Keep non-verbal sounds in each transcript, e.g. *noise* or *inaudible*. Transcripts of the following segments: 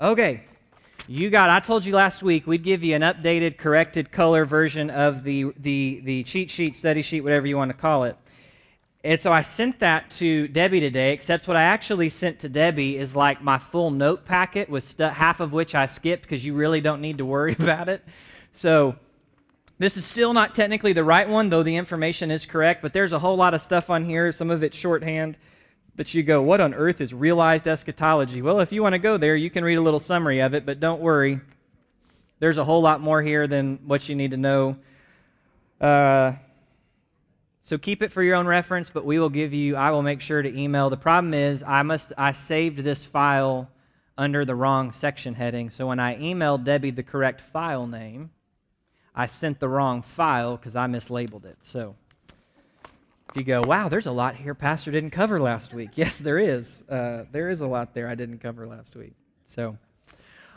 Okay. You got, I told you last week we'd give you an updated, corrected color version of the, the, the cheat sheet, study sheet, whatever you want to call it. And so I sent that to Debbie today, except what I actually sent to Debbie is like my full note packet with stu- half of which I skipped because you really don't need to worry *laughs* about it. So this is still not technically the right one, though the information is correct, but there's a whole lot of stuff on here. Some of it's shorthand that you go, what on earth is realized eschatology? Well, if you want to go there, you can read a little summary of it, but don't worry. There's a whole lot more here than what you need to know. Uh, so keep it for your own reference, but we will give you, I will make sure to email. The problem is I must I saved this file under the wrong section heading. So when I emailed Debbie the correct file name, I sent the wrong file because I mislabeled it. So you go, wow, there's a lot here Pastor didn't cover last week. *laughs* Yes, there is. Uh, there is a lot there I didn't cover last week. So,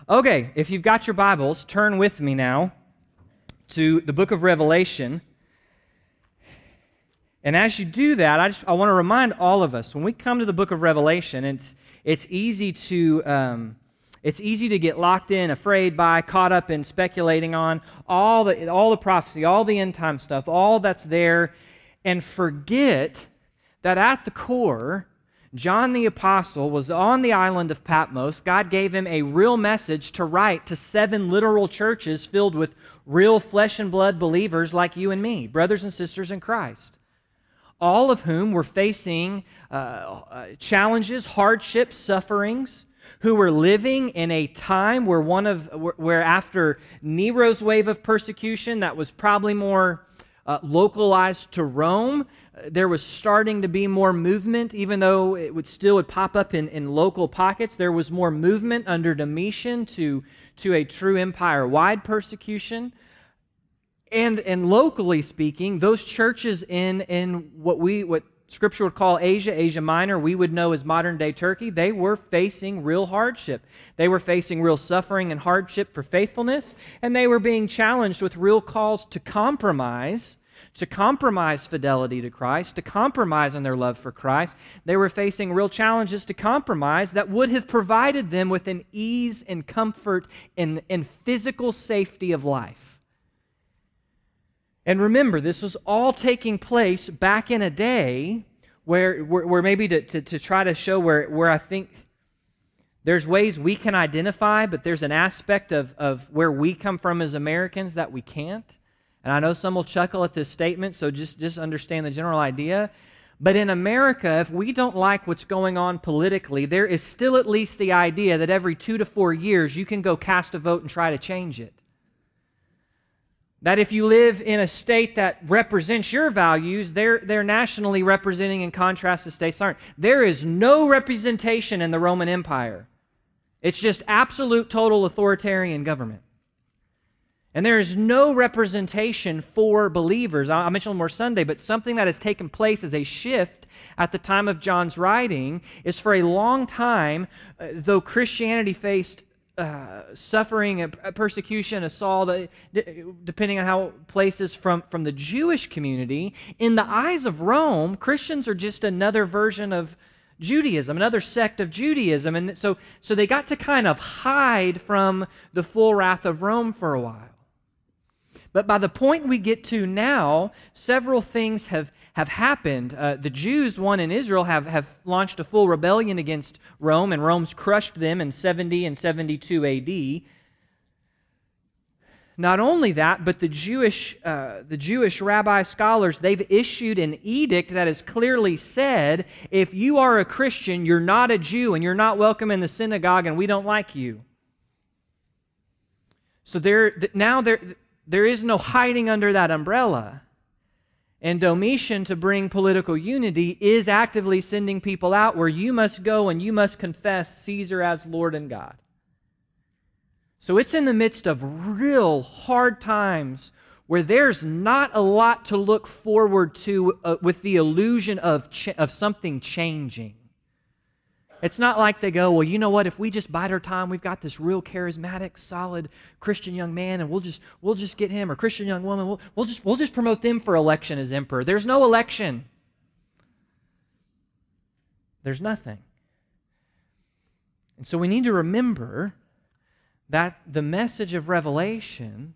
okay, if you've got your Bibles, turn with me now to the book of Revelation. And as you do that, I just I want to remind all of us when we come to the book of Revelation, it's it's easy to um, it's easy to get locked in, afraid by, caught up in speculating on all the all the prophecy, all the end time stuff, all that's there and forget that at the core, John the Apostle was on the island of Patmos. God gave him a real message to write to seven literal churches filled with real flesh and blood believers like you and me, brothers and sisters in Christ. All of whom were facing uh, uh, challenges, hardships, sufferings, who were living in a time where one of where after Nero's wave of persecution that was probably more uh, localized to Rome. There was starting to be more movement, even though it would still would pop up in, in local pockets. There was more movement under Domitian to, to a true empire wide persecution. And, and locally speaking, those churches in, in what we what Scripture would call Asia, Asia Minor, we would know as modern day Turkey, they were facing real hardship. They were facing real suffering and hardship for faithfulness, and they were being challenged with real calls to compromise, to compromise fidelity to Christ, to compromise on their love for Christ. They were facing real challenges to compromise that would have provided them with an ease and comfort and, and physical safety of life. And remember, this was all taking place back in a day where, where, where maybe to, to, to, try to show where, where I think there's ways we can identify, but there's an aspect of, of where we come from as Americans that we can't. And I know some will chuckle at this statement, so just, just understand the general idea. But in America, if we don't like what's going on politically, there is still at least the idea that every two to four years you can go cast a vote and try to change it. That if you live in a state that represents your values, they're, they're nationally representing in contrast to states aren't. There is no representation in the Roman Empire. It's just absolute, total authoritarian government. And there is no representation for believers. I'll mention more Sunday, but something that has taken place as a shift at the time of John's writing is for a long time, uh, though Christianity faced uh, suffering, a persecution, assault, uh, depending on how places from, from the Jewish community, in the eyes of Rome, Christians are just another version of Judaism, another sect of Judaism. And so, so they got to kind of hide from the full wrath of Rome for a while. But by the point we get to now, several things have, have happened. Uh, the Jews, one in Israel, have, have launched a full rebellion against Rome, and Rome's crushed them in 70 and 72 AD. Not only that, but the Jewish, uh, the Jewish rabbi scholars, they've issued an edict that has clearly said if you are a Christian, you're not a Jew and you're not welcome in the synagogue and we don't like you. So there, now there, there is no hiding under that umbrella. And Domitian, to bring political unity, is actively sending people out where you must go and you must confess Caesar as Lord and God. So it's in the midst of real hard times where there's not a lot to look forward to uh, with the illusion of, ch- of something changing. It's not like they go, well, you know what? If we just bide our time, we've got this real charismatic, solid Christian young man, and we'll just we'll just get him or Christian young woman. We'll, we'll just we'll just promote them for election as emperor. There's no election. There's nothing. And so we need to remember that the message of Revelation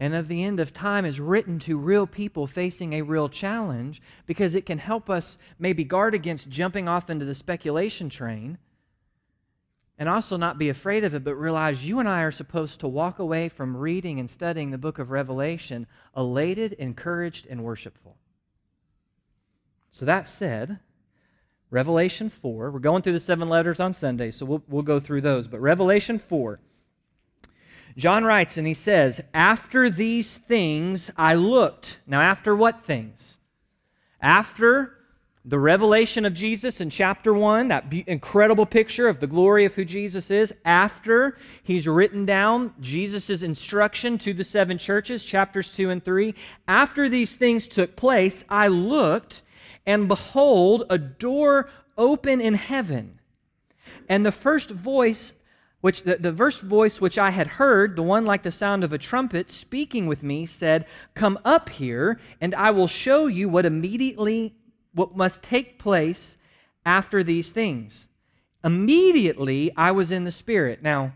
and of the end of time is written to real people facing a real challenge because it can help us maybe guard against jumping off into the speculation train and also not be afraid of it, but realize you and I are supposed to walk away from reading and studying the book of Revelation elated, encouraged, and worshipful. So, that said, Revelation 4, we're going through the seven letters on Sunday, so we'll, we'll go through those. But Revelation 4, John writes and he says, After these things I looked. Now, after what things? After the revelation of Jesus in chapter 1, that incredible picture of the glory of who Jesus is, after he's written down Jesus' instruction to the seven churches, chapters 2 and 3, after these things took place, I looked, and behold, a door open in heaven. And the first voice which the, the first voice which I had heard, the one like the sound of a trumpet speaking with me, said, Come up here, and I will show you what immediately what must take place after these things. Immediately I was in the Spirit. Now,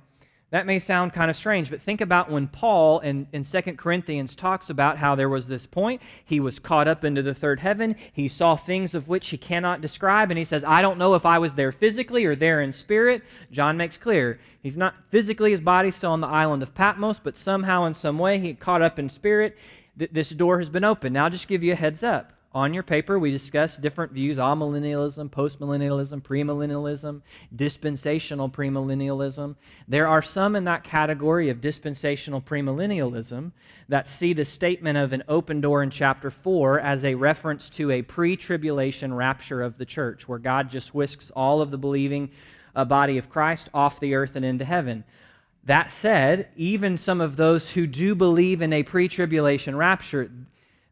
that may sound kind of strange, but think about when Paul in, in 2 Corinthians talks about how there was this point. He was caught up into the third heaven. He saw things of which he cannot describe, and he says, I don't know if I was there physically or there in spirit. John makes clear he's not physically, his body's still on the island of Patmos, but somehow, in some way, he caught up in spirit. Th- this door has been opened. Now, I'll just give you a heads up on your paper, we discussed different views amillennialism, postmillennialism, premillennialism, dispensational premillennialism. There are some in that category of dispensational premillennialism that see the statement of an open door in chapter 4 as a reference to a pre tribulation rapture of the church, where God just whisks all of the believing uh, body of Christ off the earth and into heaven. That said, even some of those who do believe in a pre tribulation rapture,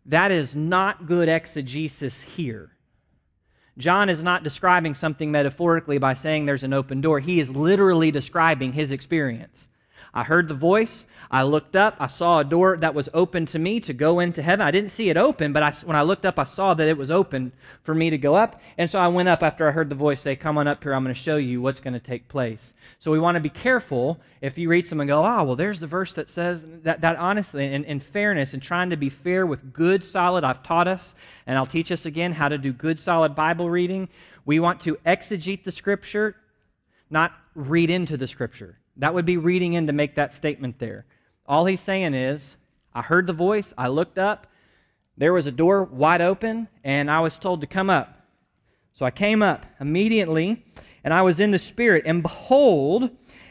that is not good exegesis here. John is not describing something metaphorically by saying there's an open door. He is literally describing his experience. I heard the voice. I looked up. I saw a door that was open to me to go into heaven. I didn't see it open, but I, when I looked up, I saw that it was open for me to go up. And so I went up after I heard the voice say, Come on up here. I'm going to show you what's going to take place. So we want to be careful if you read some and go, Oh, well, there's the verse that says that, that honestly, in, in fairness, and trying to be fair with good, solid, I've taught us, and I'll teach us again how to do good, solid Bible reading. We want to exegete the scripture, not read into the scripture. That would be reading in to make that statement there. All he's saying is, I heard the voice, I looked up, there was a door wide open, and I was told to come up. So I came up immediately, and I was in the Spirit, and behold,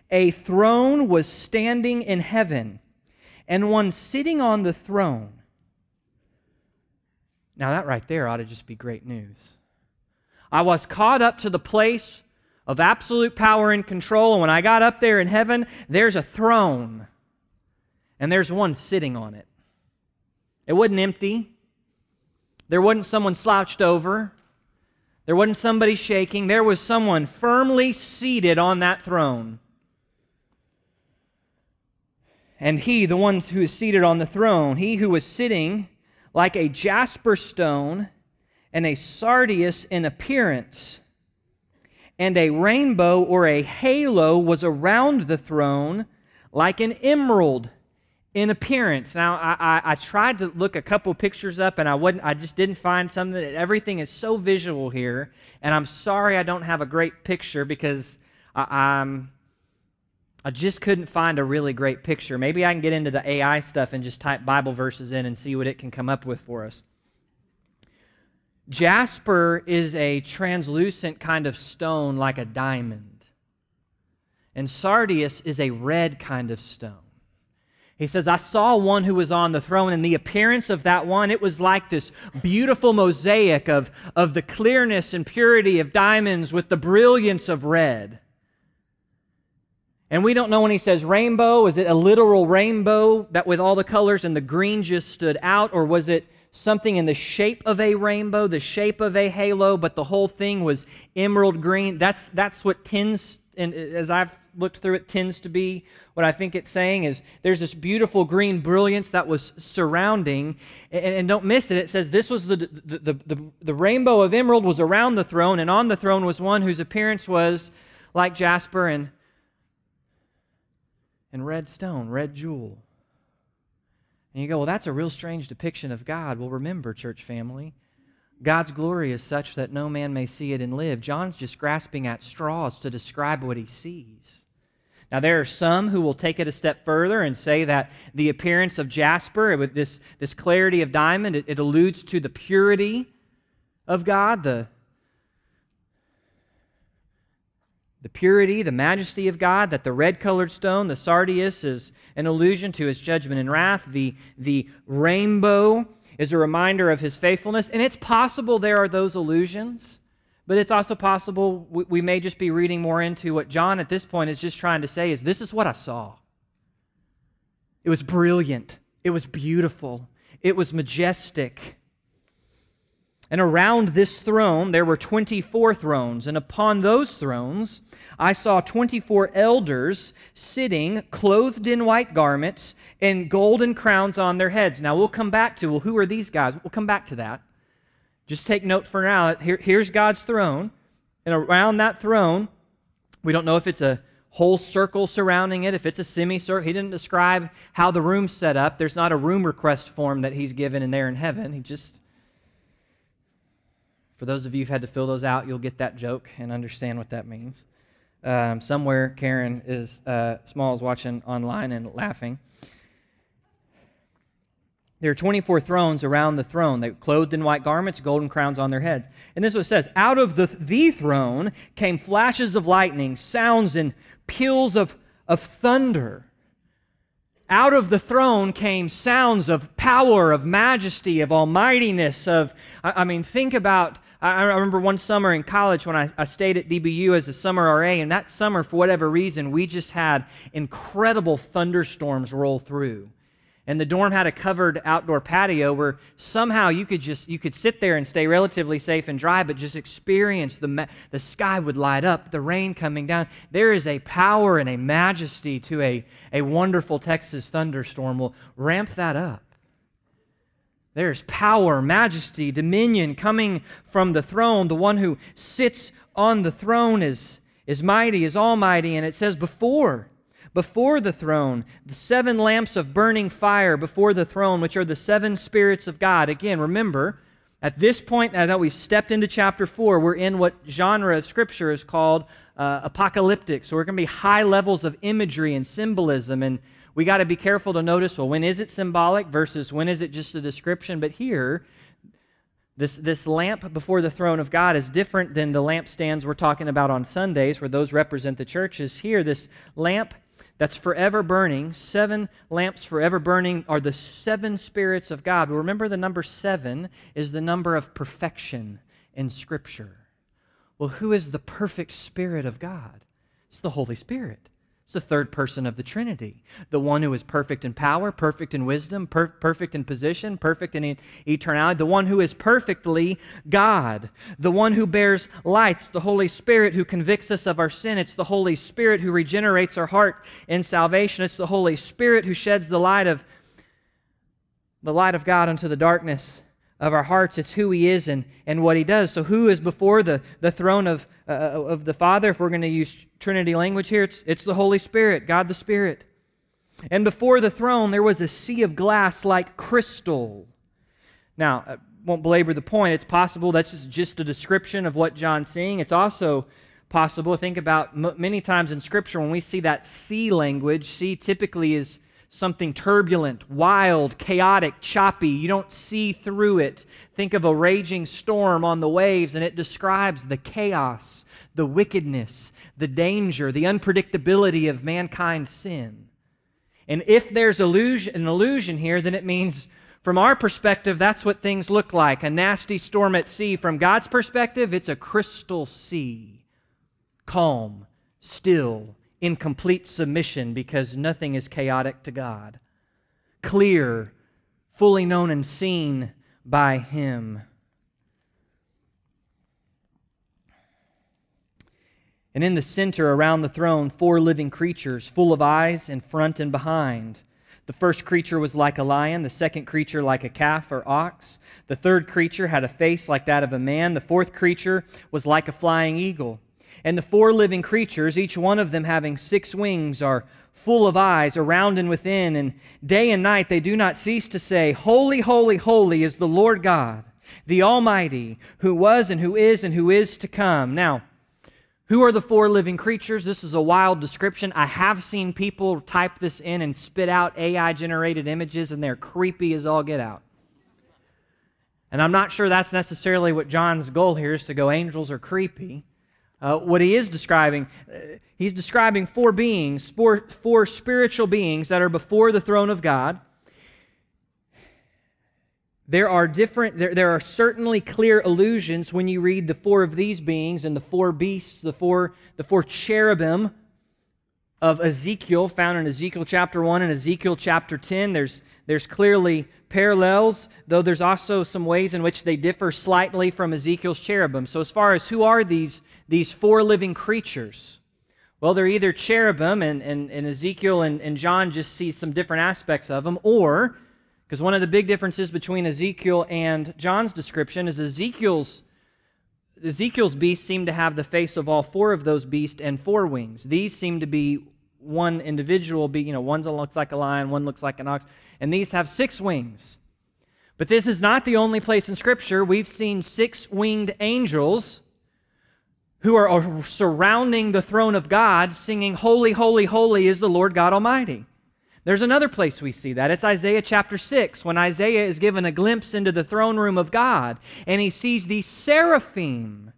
a throne was standing in heaven, and one sitting on the throne. Now, that right there ought to just be great news. I was caught up to the place of absolute power and control. And when I got up there in heaven, there's a throne, and there's one sitting on it. It wasn't empty, there wasn't someone slouched over, there wasn't somebody shaking. There was someone firmly seated on that throne. And he, the one who is seated on the throne, he who was sitting like a jasper stone and a sardius in appearance, and a rainbow or a halo was around the throne like an emerald in appearance. Now, I, I, I, tried to look a couple pictures up, and I wouldn't. I just didn't find something. Everything is so visual here, and I'm sorry I don't have a great picture because I, I'm. I just couldn't find a really great picture. Maybe I can get into the AI stuff and just type Bible verses in and see what it can come up with for us. Jasper is a translucent kind of stone like a diamond. And sardius is a red kind of stone. He says, I saw one who was on the throne, and the appearance of that one, it was like this beautiful mosaic of, of the clearness and purity of diamonds with the brilliance of red. And we don't know when he says rainbow, is it a literal rainbow that with all the colors and the green just stood out, or was it something in the shape of a rainbow, the shape of a halo, but the whole thing was emerald green. That's, that's what tends, and as I've looked through it, tends to be what I think it's saying is there's this beautiful green brilliance that was surrounding, and, and don't miss it. It says this was the, the, the, the, the rainbow of emerald was around the throne, and on the throne was one whose appearance was like jasper and and red stone, red jewel. And you go, well, that's a real strange depiction of God. Well, remember, church family, God's glory is such that no man may see it and live. John's just grasping at straws to describe what he sees. Now, there are some who will take it a step further and say that the appearance of jasper, with this, this clarity of diamond, it, it alludes to the purity of God, the, the purity, the majesty of God, that the red colored stone, the sardius, is an allusion to his judgment and wrath. The, the rainbow is a reminder of his faithfulness. And it's possible there are those allusions, but it's also possible we, we may just be reading more into what John at this point is just trying to say is this is what I saw. It was brilliant. It was beautiful. It was majestic. And around this throne there were 24 thrones, and upon those thrones I saw 24 elders sitting, clothed in white garments, and golden crowns on their heads. Now we'll come back to, well, who are these guys? We'll come back to that. Just take note for now. Here, here's God's throne, and around that throne, we don't know if it's a whole circle surrounding it, if it's a semicircle. He didn't describe how the room's set up. There's not a room request form that he's given in there in heaven. He just for those of you who've had to fill those out, you'll get that joke and understand what that means. Um, somewhere, Karen is uh, small is watching online and laughing. There are 24 thrones around the throne. They're clothed in white garments, golden crowns on their heads. And this is what it says Out of the, the throne came flashes of lightning, sounds and peals of, of thunder. Out of the throne came sounds of power, of majesty, of almightiness, of, I, I mean, think about I, remember one summer in college when I, I stayed at DBU as a summer RA, and that summer, for whatever reason, we just had incredible thunderstorms roll through. And the dorm had a covered outdoor patio where somehow you could just you could sit there and stay relatively safe and dry but just experience the the sky would light up the rain coming down. There is a power and a majesty to a, a wonderful texas thunderstorm. We'll ramp that up there's power, majesty, dominion coming from the throne. The one who sits on the throne is, is mighty, is almighty. And it says, before, before the throne, the seven lamps of burning fire before the throne, which are the seven spirits of God. Again, remember, at this point, now that we've stepped into chapter 4, we're in what genre of Scripture is called uh, apocalyptic. So we're going to be high levels of imagery and symbolism and we got to be careful to notice well, when is it symbolic versus when is it just a description? But here, this, this lamp before the throne of God is different than the lampstands we're talking about on Sundays, where those represent the churches. Here, this lamp that's forever burning, seven lamps forever burning, are the seven spirits of God. Remember, the number seven is the number of perfection in Scripture. Well, who is the perfect Spirit of God? It's the Holy Spirit. It's the third person of the Trinity. The one who is perfect in power, perfect in wisdom, per- perfect in position, perfect in eternality. The one who is perfectly God. The one who bears lights. The Holy Spirit who convicts us of our sin. It's the Holy Spirit who regenerates our heart in salvation. It's the Holy Spirit who sheds the light of the light of God into the darkness of our hearts. It's who He is and, and what He does. So, who is before the, the throne of, uh, of the Father? If we're going to use Trinity language here, it's, it's the Holy Spirit, God the Spirit. And before the throne, there was a sea of glass like crystal. Now, I won't belabor the point. It's possible that's just just a description of what John's seeing. It's also possible, think about m- many times in Scripture when we see that sea language, sea typically is something turbulent, wild, chaotic, choppy. You don't see through it. Think of a raging storm on the waves, and it describes the chaos, the wickedness, the danger, the unpredictability of mankind's sin. And if there's illusion, an illusion here, then it means, from our perspective, that's what things look like a nasty storm at sea. From God's perspective, it's a crystal sea, calm, still, in complete submission because nothing is chaotic to God. Clear, fully known and seen by Him. And in the center around the throne, four living creatures, full of eyes in front and behind. The first creature was like a lion, the second creature like a calf or ox. The third creature had a face like that of a man. The fourth creature was like a flying eagle. And the four living creatures, each one of them having six wings, are full of eyes around and within, and day and night they do not cease to say, Holy, holy, holy is the Lord God, the Almighty, who was and who is and who is to come. Now, who are the four living creatures? This is a wild description. I have seen people type this in and spit out AI generated images, and they're creepy as all get out. And I'm not sure that's necessarily what John's goal here is to go, angels are creepy. Uh, what he is describing, uh, he's describing four beings, four, four spiritual beings that are before the throne of God. There are different, there, there are certainly clear allusions when you read the four of these beings and the four beasts, the four, the four cherubim of Ezekiel, found in Ezekiel chapter 1 and Ezekiel chapter 10. There's, there's clearly parallels, though there's also some ways in which they differ slightly from Ezekiel's cherubim. So, as far as who are these these four living creatures? Well, they're either cherubim, and, and, and Ezekiel and, and John just see some different aspects of them, or, because one of the big differences between Ezekiel and John's description is Ezekiel's Ezekiel's beasts seem to have the face of all four of those beasts and four wings. These seem to be one individual be, you know, one looks like a lion, one looks like an ox, and these have six wings. But this is not the only place in Scripture we've seen six winged angels who are surrounding the throne of God, singing, Holy, holy, holy is the Lord God Almighty. There's another place we see that. It's Isaiah chapter 6, when Isaiah is given a glimpse into the throne room of God, and he sees the seraphim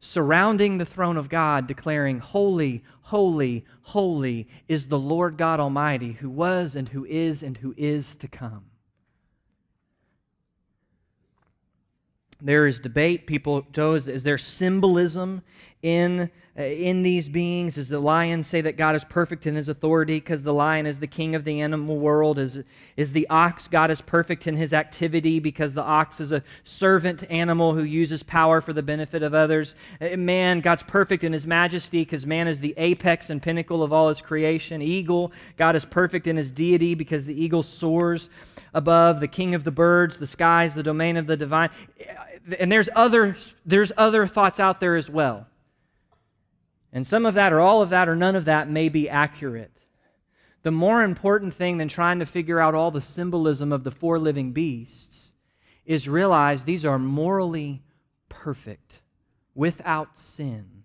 surrounding the throne of God, declaring, Holy, holy, holy is the Lord God Almighty, who was and who is and who is to come. There is debate. People, is there symbolism in, uh, in these beings? Does the lion say that God is perfect in his authority because the lion is the king of the animal world? Is, is the ox God is perfect in his activity because the ox is a servant animal who uses power for the benefit of others? Uh, man, God's perfect in his majesty because man is the apex and pinnacle of all his creation. Eagle, God is perfect in his deity because the eagle soars above the king of the birds, the skies, the domain of the divine. And there's other, there's other thoughts out there as well. And some of that, or all of that, or none of that may be accurate. The more important thing than trying to figure out all the symbolism of the four living beasts is realize these are morally perfect, without sin.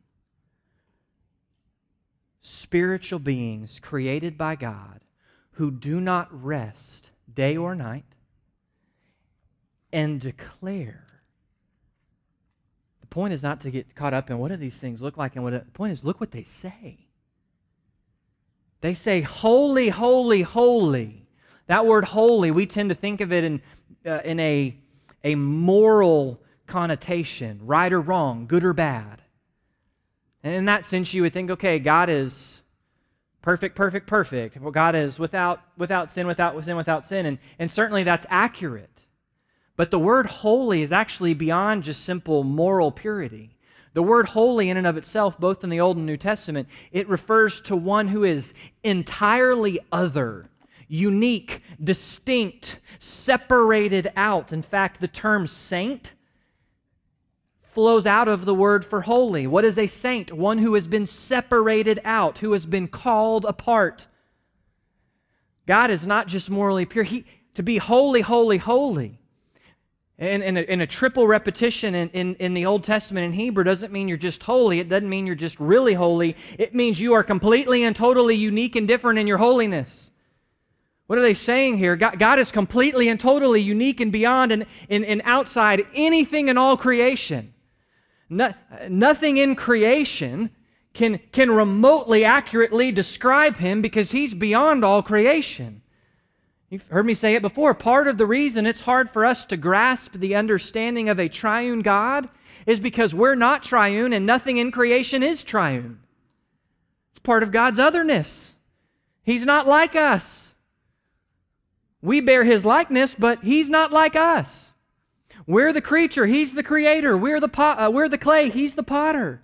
Spiritual beings created by God who do not rest day or night and declare point is not to get caught up in what do these things look like, and what the point is look what they say. They say, Holy, holy, holy. That word holy, we tend to think of it in, uh, in a, a moral connotation, right or wrong, good or bad. And in that sense, you would think, okay, God is perfect, perfect, perfect. Well, God is without, without sin, without sin, without sin. And, and certainly that's accurate. But the word holy is actually beyond just simple moral purity. The word holy, in and of itself, both in the Old and New Testament, it refers to one who is entirely other, unique, distinct, separated out. In fact, the term saint flows out of the word for holy. What is a saint? One who has been separated out, who has been called apart. God is not just morally pure. He, to be holy, holy, holy and, and, a, and a triple repetition in, in, in the Old Testament in Hebrew doesn't mean you're just holy. It doesn't mean you're just really holy. It means you are completely and totally unique and different in your holiness. What are they saying here? God, God is completely and totally unique and beyond and, and, and outside anything in all creation. No, nothing in creation can, can remotely accurately describe him because he's beyond all creation. You've heard me say it before. Part of the reason it's hard for us to grasp the understanding of a triune God is because we're not triune and nothing in creation is triune. It's part of God's otherness. He's not like us. We bear his likeness, but he's not like us. We're the creature, he's the creator. We're the, pot, uh, we're the clay, he's the potter.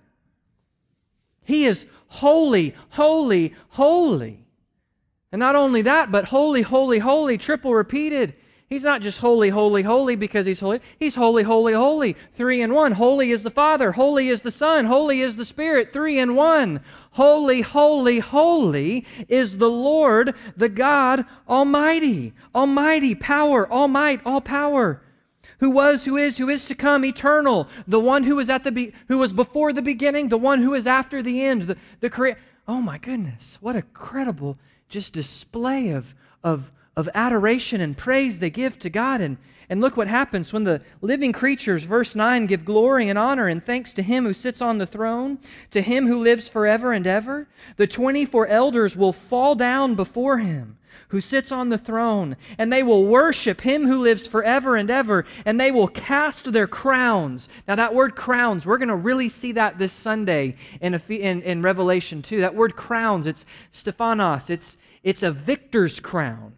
He is holy, holy, holy. And not only that, but holy, holy, holy, triple repeated. He's not just holy, holy, holy because he's holy. He's holy, holy, holy. Three in one. Holy is the Father. Holy is the Son. Holy is the Spirit. Three in one. Holy, holy, holy is the Lord, the God Almighty. Almighty, power, all might, all power. Who was, who is, who is to come, eternal. The one who was at the be- who was before the beginning, the one who is after the end. The, the crea- Oh my goodness, what a credible just display of, of of adoration and praise they give to God. And, and look what happens when the living creatures, verse 9, give glory and honor and thanks to Him who sits on the throne, to Him who lives forever and ever. The 24 elders will fall down before Him who sits on the throne, and they will worship him who lives forever and ever, and they will cast their crowns. Now, that word crowns, we're going to really see that this Sunday in, in, in Revelation 2. That word crowns, it's Stephanos, it's, it's a victor's crown.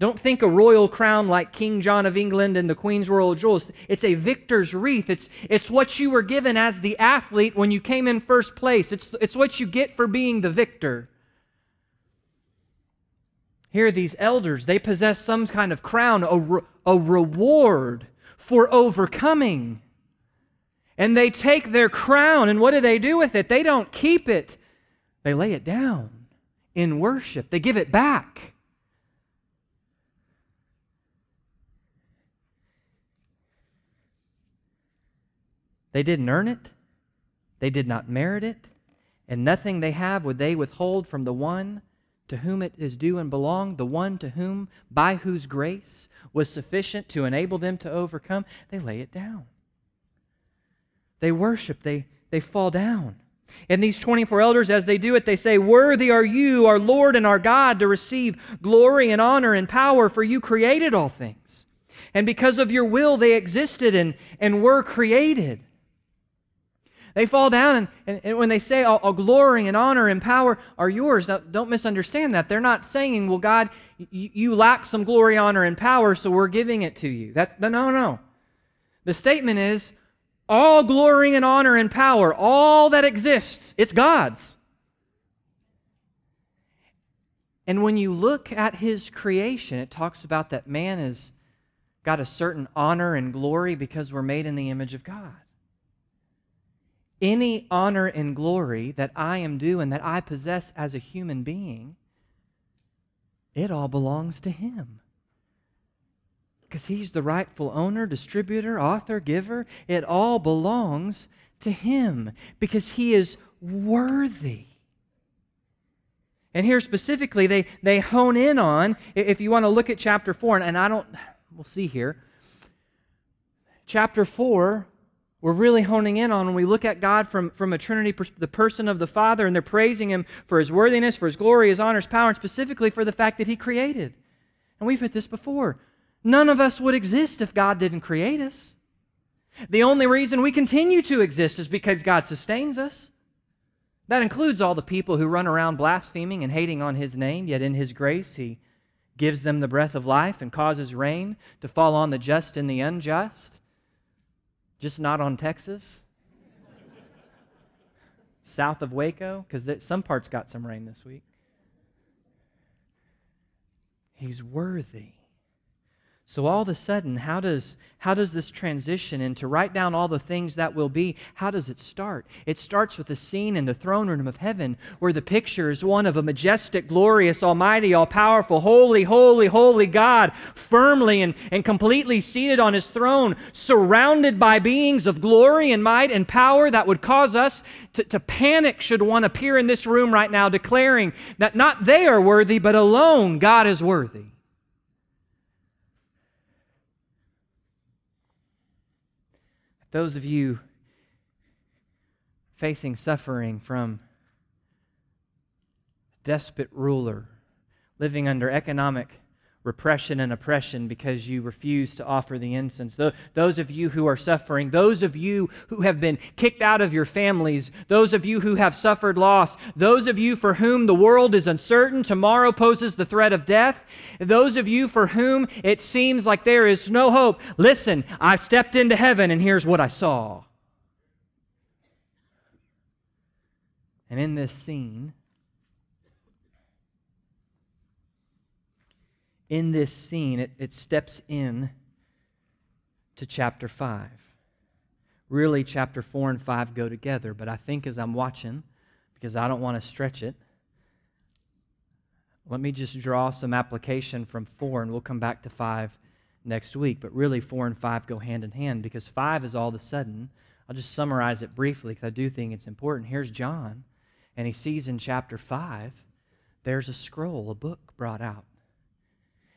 Don't think a royal crown like King John of England and the Queen's Royal Jewels. It's a victor's wreath. It's, it's what you were given as the athlete when you came in first place. It's, it's what you get for being the victor. Here, are these elders, they possess some kind of crown, a, re- a reward for overcoming. And they take their crown, and what do they do with it? They don't keep it, they lay it down in worship, they give it back. They didn't earn it, they did not merit it, and nothing they have would they withhold from the one to whom it is due and belong, the one to whom, by whose grace was sufficient to enable them to overcome. They lay it down. They worship, they, they fall down. And these 24 elders, as they do it, they say, Worthy are you, our Lord and our God, to receive glory and honor and power, for you created all things. And because of your will, they existed and, and were created. They fall down, and, and, and when they say, all, all, glory and honor and power are yours, now, don't misunderstand that. They're not saying, well, God, you, you lack some glory, honor, and power, so we're giving it to you. That's, no, no. The statement is, all glory and honor and power, all that exists, it's God's. And when you look at his creation, it talks about that man has got a certain honor and glory because we're made in the image of God any honor and glory that I am due and that I possess as a human being, it all belongs to Him. Because He's the rightful owner, distributor, author, giver. It all belongs to Him because He is worthy. And here specifically, they, they hone in on, if you want to look at chapter 4, and I don't, we'll see here. Chapter 4 we're really honing in on when we look at God from, from a Trinity, the person of the Father, and they're praising Him for His worthiness, for His glory, His honor, His power, and specifically for the fact that He created. And we've hit this before. None of us would exist if God didn't create us. The only reason we continue to exist is because God sustains us. That includes all the people who run around blaspheming and hating on His name, yet in His grace, He gives them the breath of life and causes rain to fall on the just and the unjust. Just not on Texas? South of Waco? Because some parts got some rain this week. He's worthy. So all of a sudden, how does, how does this transition into write down all the things that will be, how does it start? It starts with a scene in the throne room of heaven where the picture is one of a majestic, glorious, almighty, all-powerful, holy, holy, holy God, firmly and, and completely seated on his throne, surrounded by beings of glory and might and power that would cause us to, to panic should one appear in this room right now declaring that not they are worthy, but alone God is worthy. Those of you facing suffering from a despot ruler, living under economic repression and oppression because you refuse to offer the incense. Those of you who are suffering, those of you who have been kicked out of your families, those of you who have suffered loss, those of you for whom the world is uncertain, tomorrow poses the threat of death, those of you for whom it seems like there is no hope. Listen, I stepped into heaven and here's what I saw. And in this scene, in this scene, it, it steps in to chapter 5. Really, chapter 4 and 5 go together, but I think as I'm watching, because I don't want to stretch it, let me just draw some application from 4, and we'll come back to 5 next week. But really, 4 and 5 go hand in hand because 5 is all of a sudden, I'll just summarize it briefly because I do think it's important. Here's John, and he sees in chapter 5 there's a scroll, a book brought out.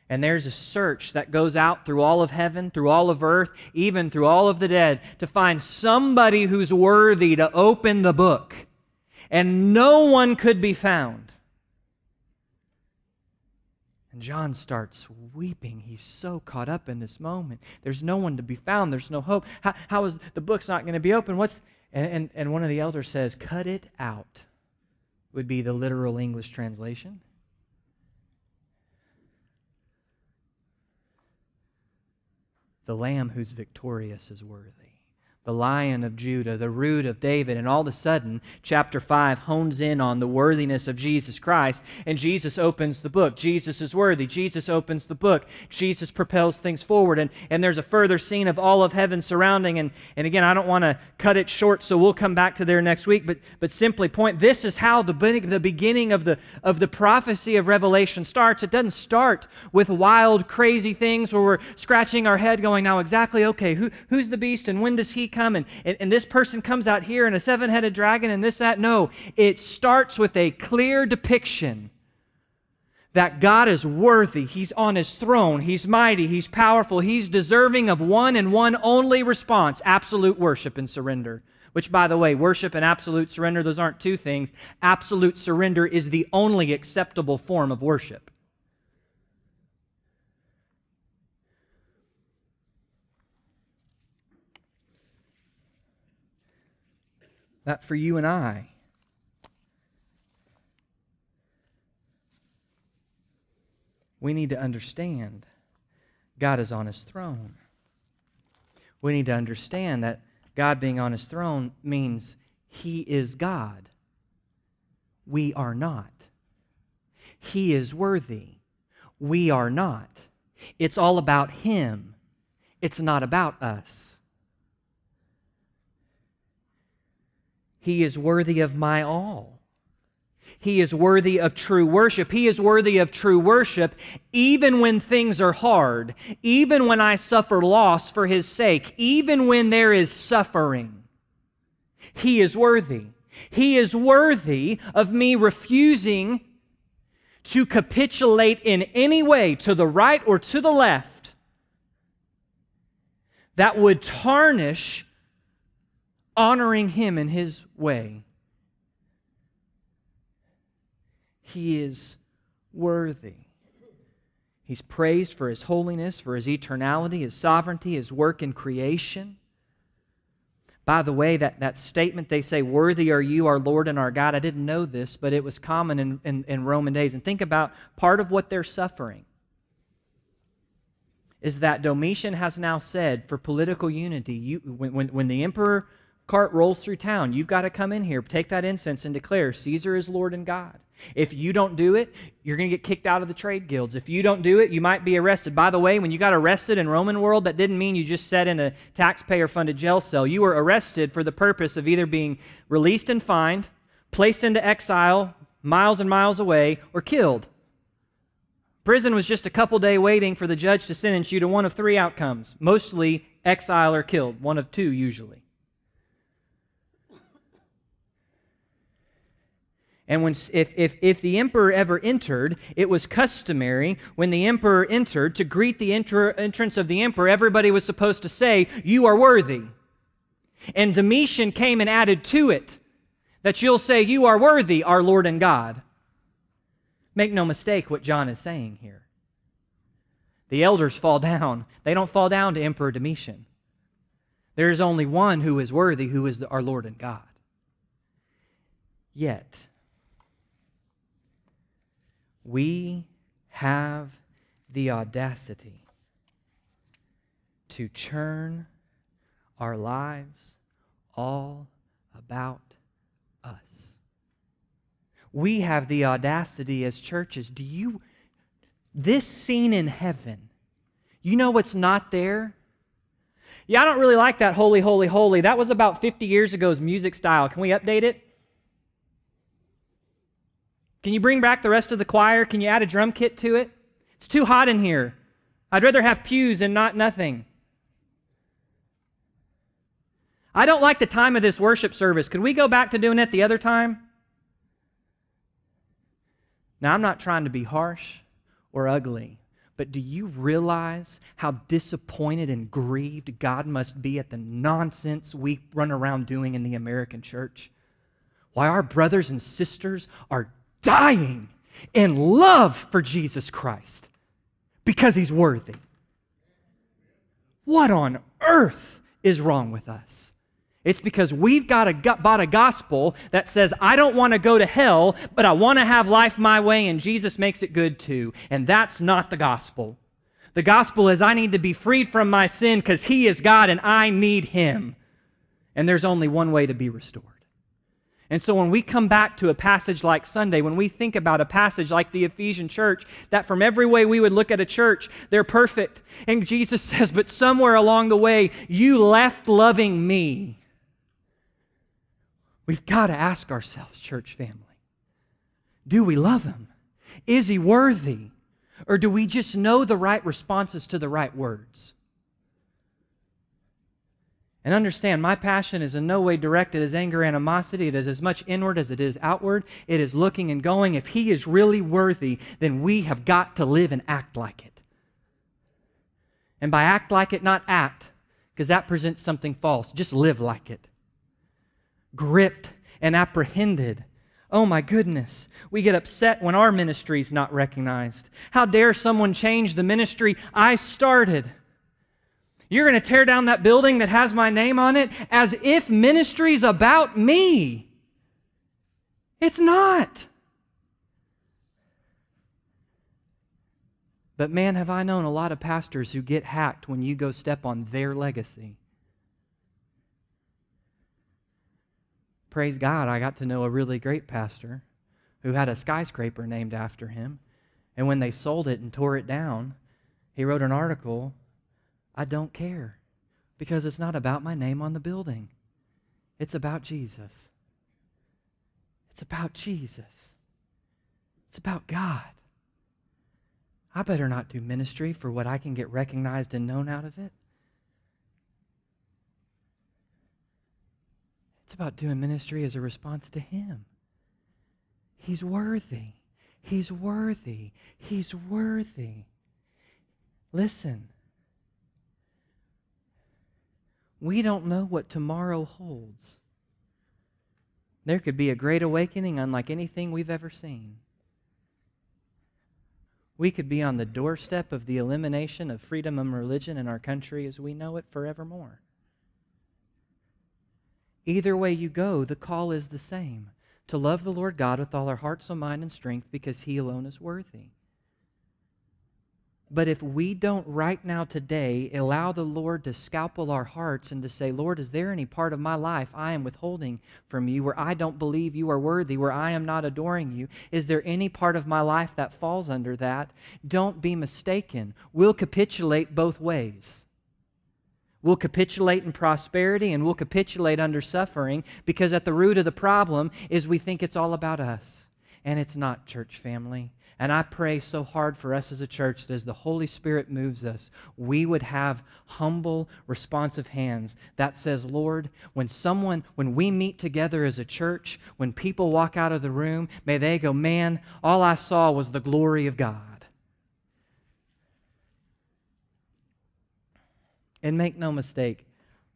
And there's a search that goes out through all of heaven, through all of earth, even through all of the dead, to find somebody who's worthy to open the book. And no one could be found. And John starts weeping. He's so caught up in this moment. There's no one to be found. There's no hope. How, how is the book's not going to be open? What's and, and, and one of the elders says, "Cut it out." Would be the literal English translation. The lamb who's victorious is worthy the lion of Judah, the root of David. And all of a sudden, chapter 5 hones in on the worthiness of Jesus Christ, and Jesus opens the book. Jesus is worthy. Jesus opens the book. Jesus propels things forward. And, and there's a further scene of all of heaven surrounding. And, and again, I don't want to cut it short, so we'll come back to there next week, but, but simply point this is how the, the beginning of the, of the prophecy of Revelation starts. It doesn't start with wild, crazy things where we're scratching our head going, now exactly, okay, who, who's the beast and when does he come and, and, and this person comes out here and a seven headed dragon and this, that. No, it starts with a clear depiction that God is worthy. He's on his throne. He's mighty. He's powerful. He's deserving of one and one only response absolute worship and surrender. Which, by the way, worship and absolute surrender, those aren't two things. Absolute surrender is the only acceptable form of worship. That for you and I. We need to understand God is on his throne. We need to understand that God being on his throne means he is God. We are not. He is worthy. We are not. It's all about him. It's not about us. He is worthy of my all. He is worthy of true worship. He is worthy of true worship even when things are hard, even when I suffer loss for His sake, even when there is suffering. He is worthy. He is worthy of me refusing to capitulate in any way to the right or to the left that would tarnish honoring Him in His way. He is worthy. He's praised for His holiness, for His eternality, His sovereignty, His work in creation. By the way, that, that statement they say, Worthy are you, our Lord and our God, I didn't know this, but it was common in, in, in Roman days. And think about part of what they're suffering is that Domitian has now said for political unity, you, when, when, when the emperor cart rolls through town, you've got to come in here, take that incense, and declare Caesar is Lord and God. If you don't do it, you're going to get kicked out of the trade guilds. If you don't do it, you might be arrested. By the way, when you got arrested in Roman world, that didn't mean you just sat in a taxpayer-funded jail cell. You were arrested for the purpose of either being released and fined, placed into exile miles and miles away, or killed. Prison was just a couple day waiting for the judge to sentence you to one of three outcomes, mostly exile or killed, one of two usually. And when, if, if, if the emperor ever entered, it was customary when the emperor entered to greet the enter, entrance of the emperor, everybody was supposed to say, You are worthy. And Domitian came and added to it that you'll say, You are worthy, our Lord and God. Make no mistake what John is saying here. The elders fall *laughs* down. They don't fall down to Emperor Domitian. There is only one who is worthy, who is our Lord and God. Yet, we have the audacity to churn our lives all about us. We have the audacity as churches. Do you, this scene in heaven, you know what's not there? Yeah, I don't really like that holy, holy, holy. That was about 50 years ago's music style. Can we update it? Can you bring back the rest of the choir? Can you add a drum kit to it? It's too hot in here. I'd rather have pews and not nothing. I don't like the time of this worship service. Could we go back to doing it the other time? Now, I'm not trying to be harsh or ugly, but do you realize how disappointed and grieved God must be at the nonsense we run around doing in the American church? Why our brothers and sisters are dying in love for Jesus Christ because he's worthy. What on earth is wrong with us? It's because we've got a, bought a gospel that says, I don't want to go to hell, but I want to have life my way, and Jesus makes it good too. And that's not the gospel. The gospel is, I need to be freed from my sin because He is God and I need Him. And there's only one way to be restored. And so when we come back to a passage like Sunday, when we think about a passage like the Ephesian church, that from every way we would look at a church, they're perfect. And Jesus *laughs* says, but somewhere along the way, you left loving me. We've got to ask ourselves, church family, do we love him? Is he worthy? Or do we just know the right responses to the right words? And understand, my passion is in no way directed as anger, animosity. It is as much inward as it is outward. It is looking and going. If he is really worthy, then we have got to live and act like it. And by act like it, not act, because that presents something false. Just live like it gripped and apprehended. Oh my goodness, we get upset when our ministry is not recognized. How dare someone change the ministry I started? You're going to tear down that building that has my name on it as if ministry's about me. It's not. But man, have I known a lot of pastors who get hacked when you go step on their legacy. praise God, I got to know a really great pastor who had a skyscraper named after him. And when they sold it and tore it down, he wrote an article I don't care because it's not about my name on the building, it's about Jesus. It's about Jesus. It's about God. I better not do ministry for what I can get recognized and known out of it. It's about doing ministry as a response to Him. He's worthy. He's worthy. He's worthy. Listen, we don't know what tomorrow holds. There could be a great awakening unlike anything we've ever seen. We could be on the doorstep of the elimination of freedom and religion in our country as we know it forevermore. Either way you go, the call is the same to love the Lord God with all our heart, soul, mind, and strength because He alone is worthy. But if we don't right now today allow the Lord to scalpel our hearts and to say, Lord, is there any part of my life I am withholding from you where I don't believe you are worthy, where I am not adoring you? Is there any part of my life that falls under that? Don't be mistaken. We'll capitulate both ways. We'll capitulate in prosperity and we'll capitulate under suffering because at the root of the problem is we think it's all about us. And it's not, church family. And I pray so hard for us as a church that as the Holy Spirit moves us, we would have humble, responsive hands that says, Lord, when someone, when we meet together as a church, when people walk out of the room, may they go, man, all I saw was the glory of God. And make no mistake,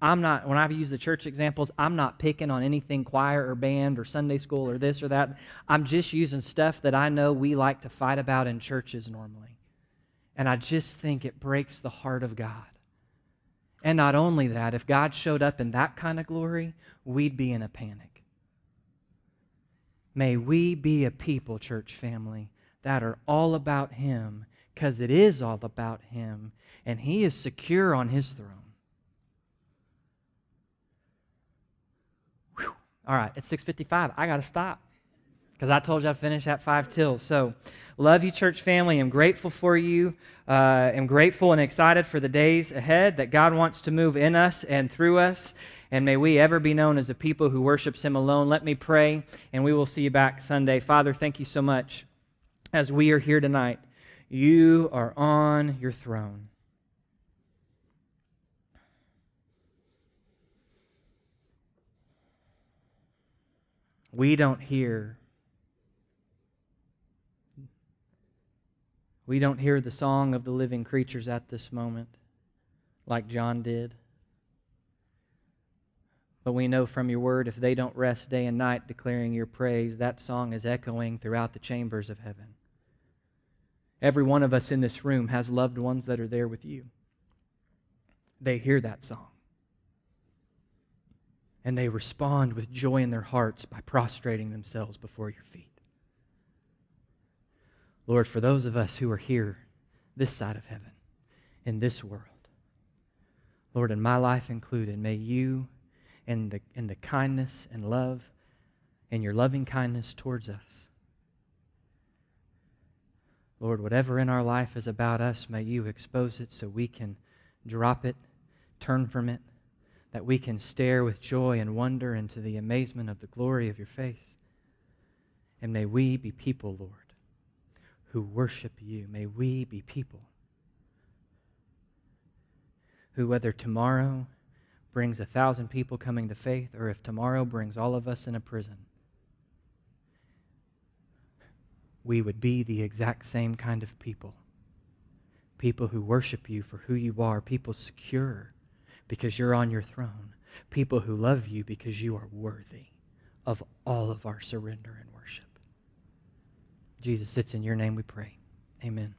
I'm not, when I've used the church examples, I'm not picking on anything choir or band or Sunday school or this or that. I'm just using stuff that I know we like to fight about in churches normally. And I just think it breaks the heart of God. And not only that, if God showed up in that kind of glory, we'd be in a panic. May we be a people, church family, that are all about Him because it is all about Him and He is secure on His throne. All right, it's 6:55. I got to stop. because I told you I finished at five till. So, love you, church family. I'm grateful for you. Uh, I'm grateful and excited for the days ahead that God wants to move in us and through us. And may we ever be known as a people who worships Him alone. Let me pray, and we will see you back Sunday. Father, thank you so much as we are here tonight. You are on your throne. We don't hear We don't hear the song of the living creatures at this moment like John did. But we know from your word, if they don't rest day and night declaring your praise, that song is echoing throughout the chambers of heaven. Every one of us in this room has loved ones that are there with you. They hear that song. And they respond with joy in their hearts by prostrating themselves before your feet. Lord, for those of us who are here, this side of heaven, in this world, Lord, in my life included, may you, in the, in the kindness and love and your loving kindness towards us, Lord, whatever in our life is about us, may you expose it so we can drop it, turn from it, that we can stare with joy and wonder into the amazement of the glory of your face. And may we be people, Lord, who worship you. May we be people who, whether tomorrow brings a thousand people coming to faith or if tomorrow brings all of us in a prison, we would be the exact same kind of people. People who worship you for who you are, people secure because you're on your throne, people who love you because you are worthy of all of our surrender and worship. Jesus, it's in your name we pray. Amen.